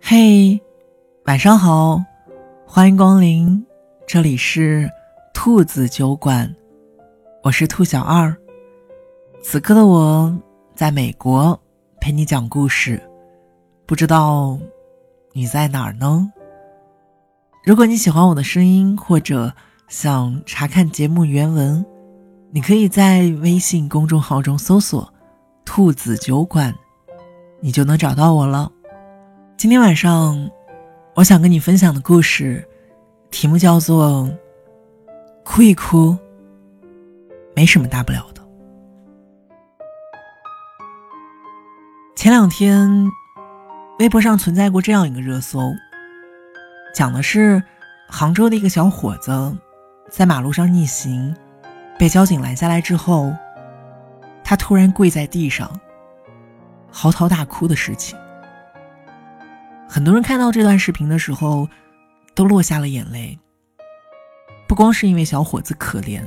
嘿，晚上好，欢迎光临，这里是兔子酒馆，我是兔小二。此刻的我在美国陪你讲故事，不知道你在哪儿呢？如果你喜欢我的声音，或者想查看节目原文，你可以在微信公众号中搜索“兔子酒馆”，你就能找到我了。今天晚上，我想跟你分享的故事，题目叫做“哭一哭，没什么大不了的”。前两天，微博上存在过这样一个热搜，讲的是杭州的一个小伙子在马路上逆行，被交警拦下来之后，他突然跪在地上，嚎啕大哭的事情。很多人看到这段视频的时候，都落下了眼泪。不光是因为小伙子可怜，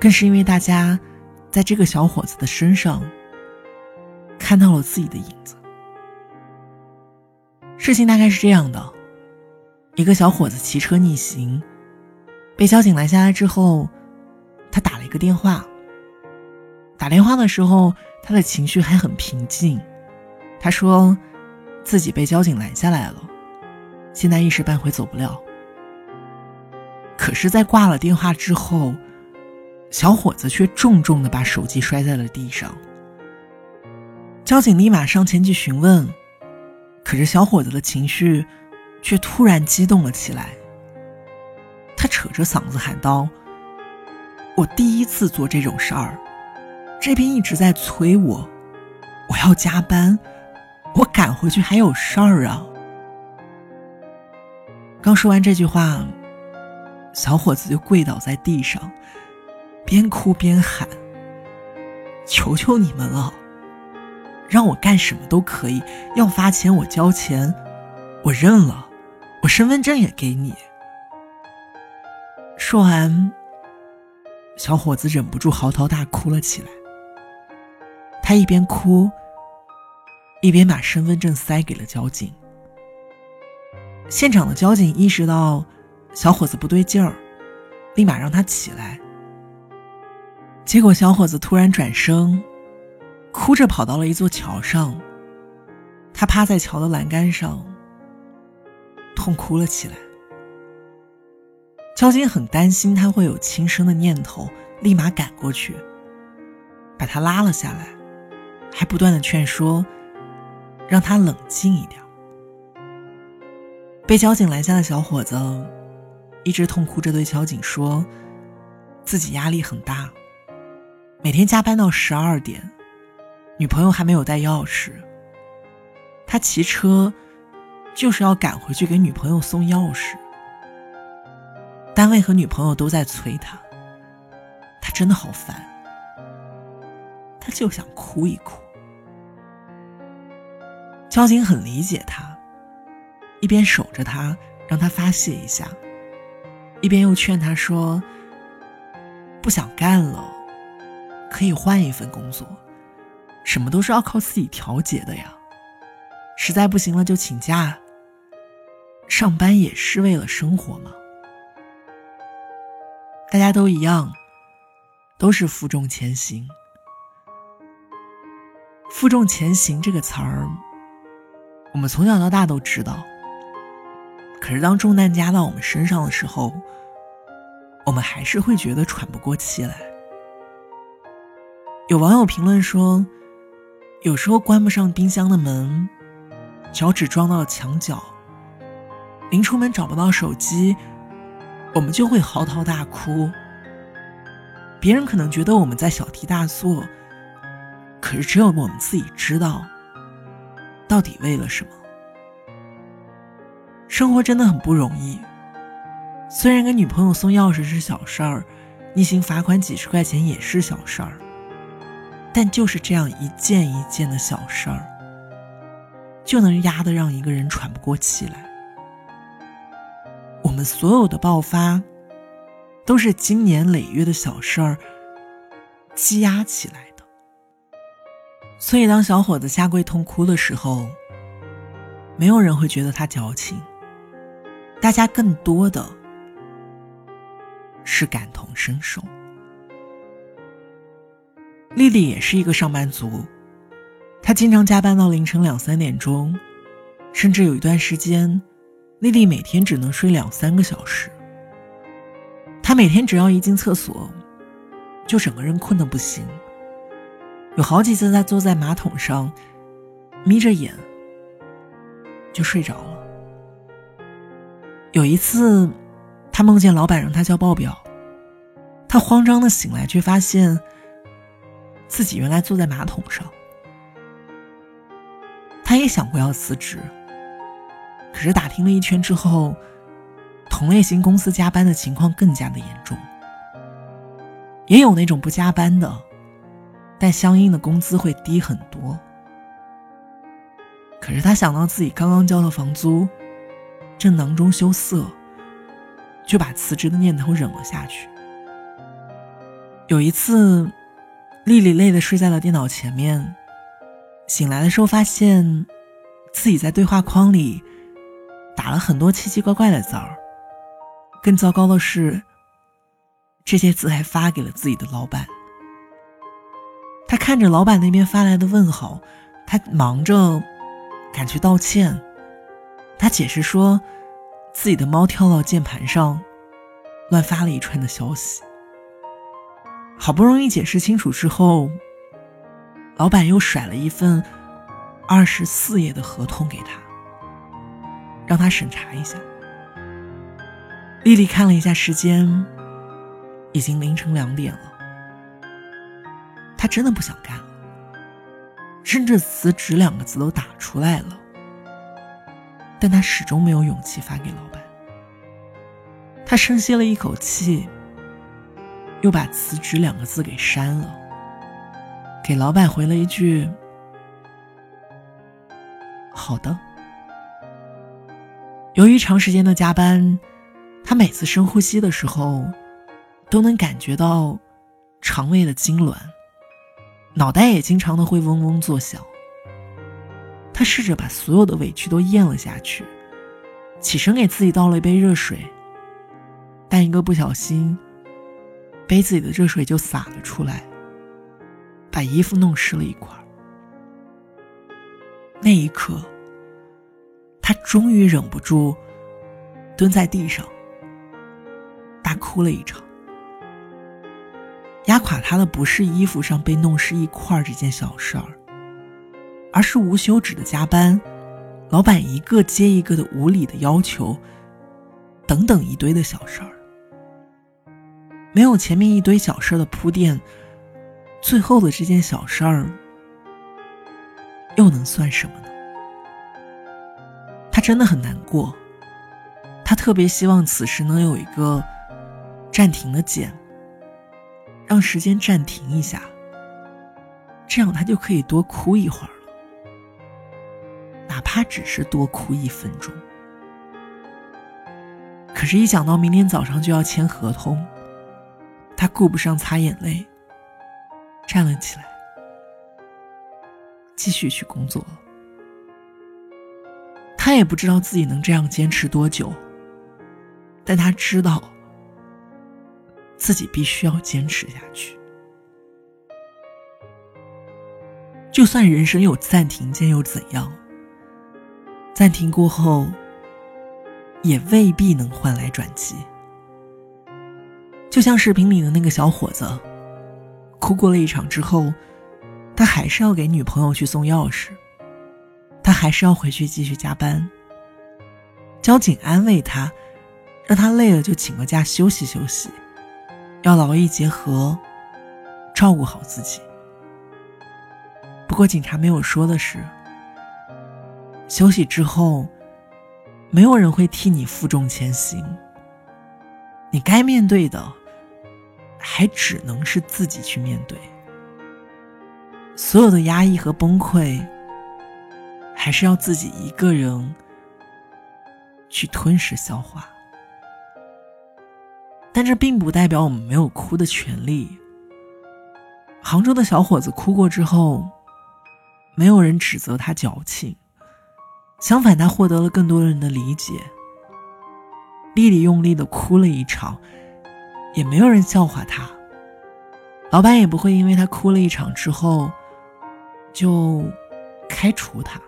更是因为大家在这个小伙子的身上看到了自己的影子。事情大概是这样的：一个小伙子骑车逆行，被交警拦下来之后，他打了一个电话。打电话的时候，他的情绪还很平静。他说。自己被交警拦下来了，现在一时半会走不了。可是，在挂了电话之后，小伙子却重重的把手机摔在了地上。交警立马上前去询问，可是小伙子的情绪却突然激动了起来。他扯着嗓子喊道：“我第一次做这种事儿，这边一直在催我，我要加班。”我赶回去还有事儿啊！刚说完这句话，小伙子就跪倒在地上，边哭边喊：“求求你们了，让我干什么都可以，要罚钱我交钱，我认了，我身份证也给你。”说完，小伙子忍不住嚎啕大哭了起来。他一边哭。一边把身份证塞给了交警。现场的交警意识到小伙子不对劲儿，立马让他起来。结果小伙子突然转身，哭着跑到了一座桥上。他趴在桥的栏杆上，痛哭了起来。交警很担心他会有轻生的念头，立马赶过去，把他拉了下来，还不断的劝说。让他冷静一点。被交警拦下的小伙子一直痛哭着对交警说：“自己压力很大，每天加班到十二点，女朋友还没有带钥匙。他骑车就是要赶回去给女朋友送钥匙。单位和女朋友都在催他，他真的好烦，就想哭一哭。”交警很理解他，一边守着他，让他发泄一下，一边又劝他说：“不想干了，可以换一份工作，什么都是要靠自己调节的呀。实在不行了就请假。上班也是为了生活嘛。大家都一样，都是负重前行。负重前行这个词儿。”我们从小到大都知道，可是当重担加到我们身上的时候，我们还是会觉得喘不过气来。有网友评论说，有时候关不上冰箱的门，脚趾撞到了墙角，临出门找不到手机，我们就会嚎啕大哭。别人可能觉得我们在小题大做，可是只有我们自己知道。到底为了什么？生活真的很不容易。虽然给女朋友送钥匙是小事儿，逆行罚款几十块钱也是小事儿，但就是这样一件一件的小事儿，就能压得让一个人喘不过气来。我们所有的爆发，都是经年累月的小事儿积压起来。所以，当小伙子下跪痛哭的时候，没有人会觉得他矫情，大家更多的是感同身受。丽丽也是一个上班族，她经常加班到凌晨两三点钟，甚至有一段时间，丽丽每天只能睡两三个小时。她每天只要一进厕所，就整个人困得不行。有好几次，他坐在马桶上，眯着眼就睡着了。有一次，他梦见老板让他交报表，他慌张的醒来，却发现。自己原来坐在马桶上，他也想过要辞职，可是打听了一圈之后，同类型公司加班的情况更加的严重，也有那种不加班的，但相应的工资会低很多。可是他想到自己刚刚交了房租，正囊中羞涩，就把辞职的念头忍了下去。有一次。丽丽累得睡在了电脑前面，醒来的时候发现，自己在对话框里打了很多奇奇怪怪的字儿。更糟糕的是，这些字还发给了自己的老板。他看着老板那边发来的问号，他忙着赶去道歉。他解释说，自己的猫跳到键盘上，乱发了一串的消息。好不容易解释清楚之后，老板又甩了一份二十四页的合同给他，让他审查一下。丽丽看了一下时间，已经凌晨两点了。他真的不想干了，甚至辞职两个字都打出来了，但他始终没有勇气发给老板。他深吸了一口气。又把辞职两个字给删了，给老板回了一句：“好的。”由于长时间的加班，他每次深呼吸的时候，都能感觉到肠胃的痉挛，脑袋也经常的会嗡嗡作响。他试着把所有的委屈都咽了下去，起身给自己倒了一杯热水，但一个不小心。杯子里的热水就洒了出来，把衣服弄湿了一块。那一刻，他终于忍不住蹲在地上，大哭了一场。压垮他的不是衣服上被弄湿一块这件小事儿，而是无休止的加班，老板一个接一个的无理的要求，等等一堆的小事儿。没有前面一堆小事的铺垫，最后的这件小事儿又能算什么呢？他真的很难过，他特别希望此时能有一个暂停的键，让时间暂停一下，这样他就可以多哭一会儿了，哪怕只是多哭一分钟。可是，一想到明天早上就要签合同，他顾不上擦眼泪，站了起来，继续去工作。他也不知道自己能这样坚持多久，但他知道自己必须要坚持下去。就算人生有暂停键又怎样？暂停过后，也未必能换来转机。就像视频里的那个小伙子，哭过了一场之后，他还是要给女朋友去送钥匙，他还是要回去继续加班。交警安慰他，让他累了就请个假休息休息，要劳逸结合，照顾好自己。不过警察没有说的是，休息之后，没有人会替你负重前行，你该面对的。还只能是自己去面对，所有的压抑和崩溃，还是要自己一个人去吞噬消化。但这并不代表我们没有哭的权利。杭州的小伙子哭过之后，没有人指责他矫情，相反，他获得了更多人的理解。丽丽用力的哭了一场，也没有人笑话她。老板也不会因为她哭了一场之后，就开除她。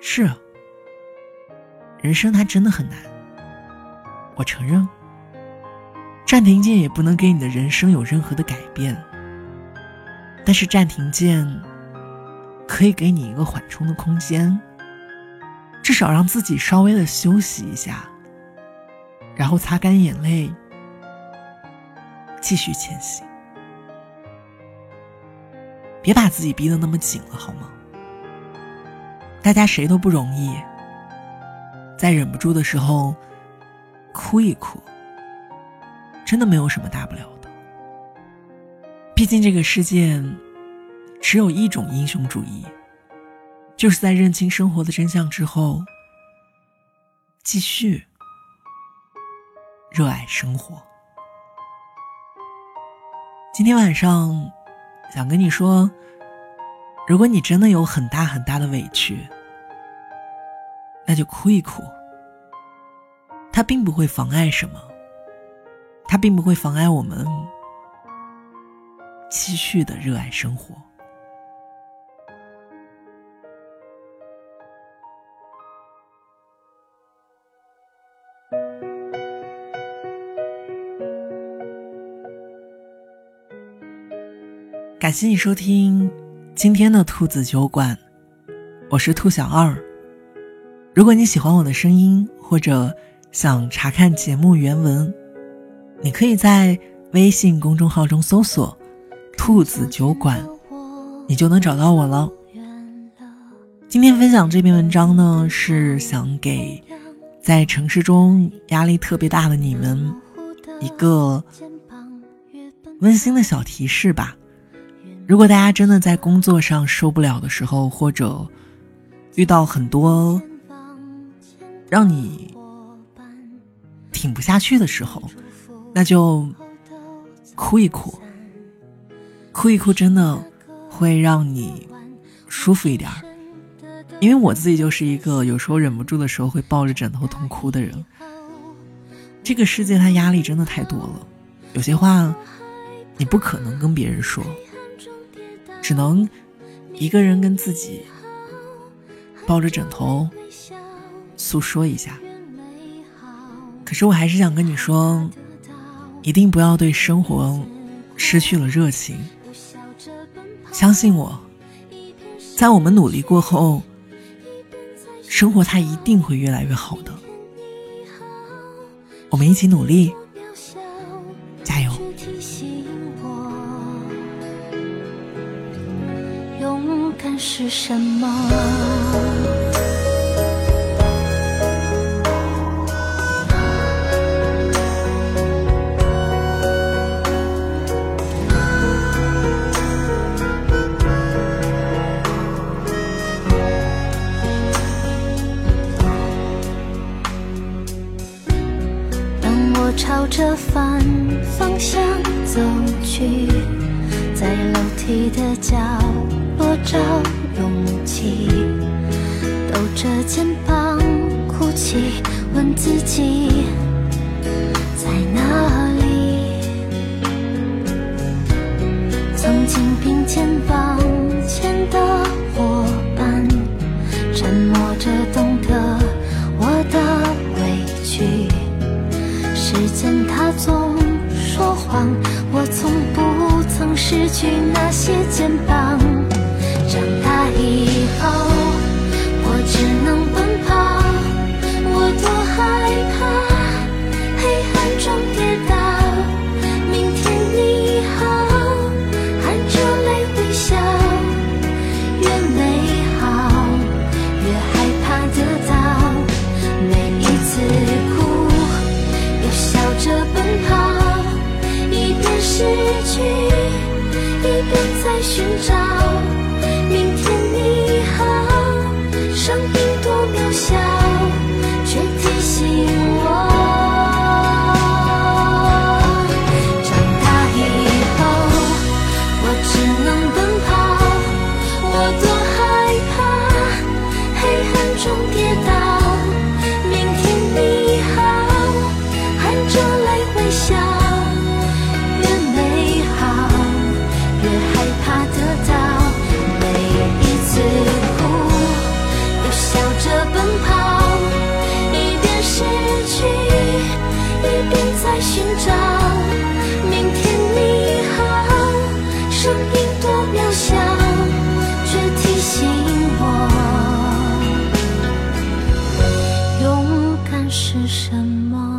是，人生它真的很难，我承认。暂停键也不能给你的人生有任何的改变，但是暂停键可以给你一个缓冲的空间，至少让自己稍微的休息一下，然后擦干眼泪，继续前行。别把自己逼得那么紧了，好吗？大家谁都不容易，在忍不住的时候，哭一哭。真的没有什么大不了的。毕竟这个世界只有一种英雄主义，就是在认清生活的真相之后，继续热爱生活。今天晚上想跟你说，如果你真的有很大很大的委屈，那就哭一哭，它并不会妨碍什么。它并不会妨碍我们继续的热爱生活。感谢你收听今天的兔子酒馆，我是兔小二。如果你喜欢我的声音，或者想查看节目原文。你可以在微信公众号中搜索“兔子酒馆”，你就能找到我了。今天分享这篇文章呢，是想给在城市中压力特别大的你们一个温馨的小提示吧。如果大家真的在工作上受不了的时候，或者遇到很多让你挺不下去的时候，那就哭一哭，哭一哭，真的会让你舒服一点儿。因为我自己就是一个有时候忍不住的时候会抱着枕头痛哭的人。这个世界它压力真的太多了，有些话你不可能跟别人说，只能一个人跟自己抱着枕头诉说一下。可是我还是想跟你说。一定不要对生活失去了热情。相信我，在我们努力过后，生活它一定会越来越好的。我们一起努力，加油！勇敢是什么？朝着反方向走去，在楼梯的角落找勇气，抖着肩膀哭泣，问自己在哪里？曾经并肩往去那些肩膀。长大以后，我只能奔跑，我多害怕中跌倒。是什么？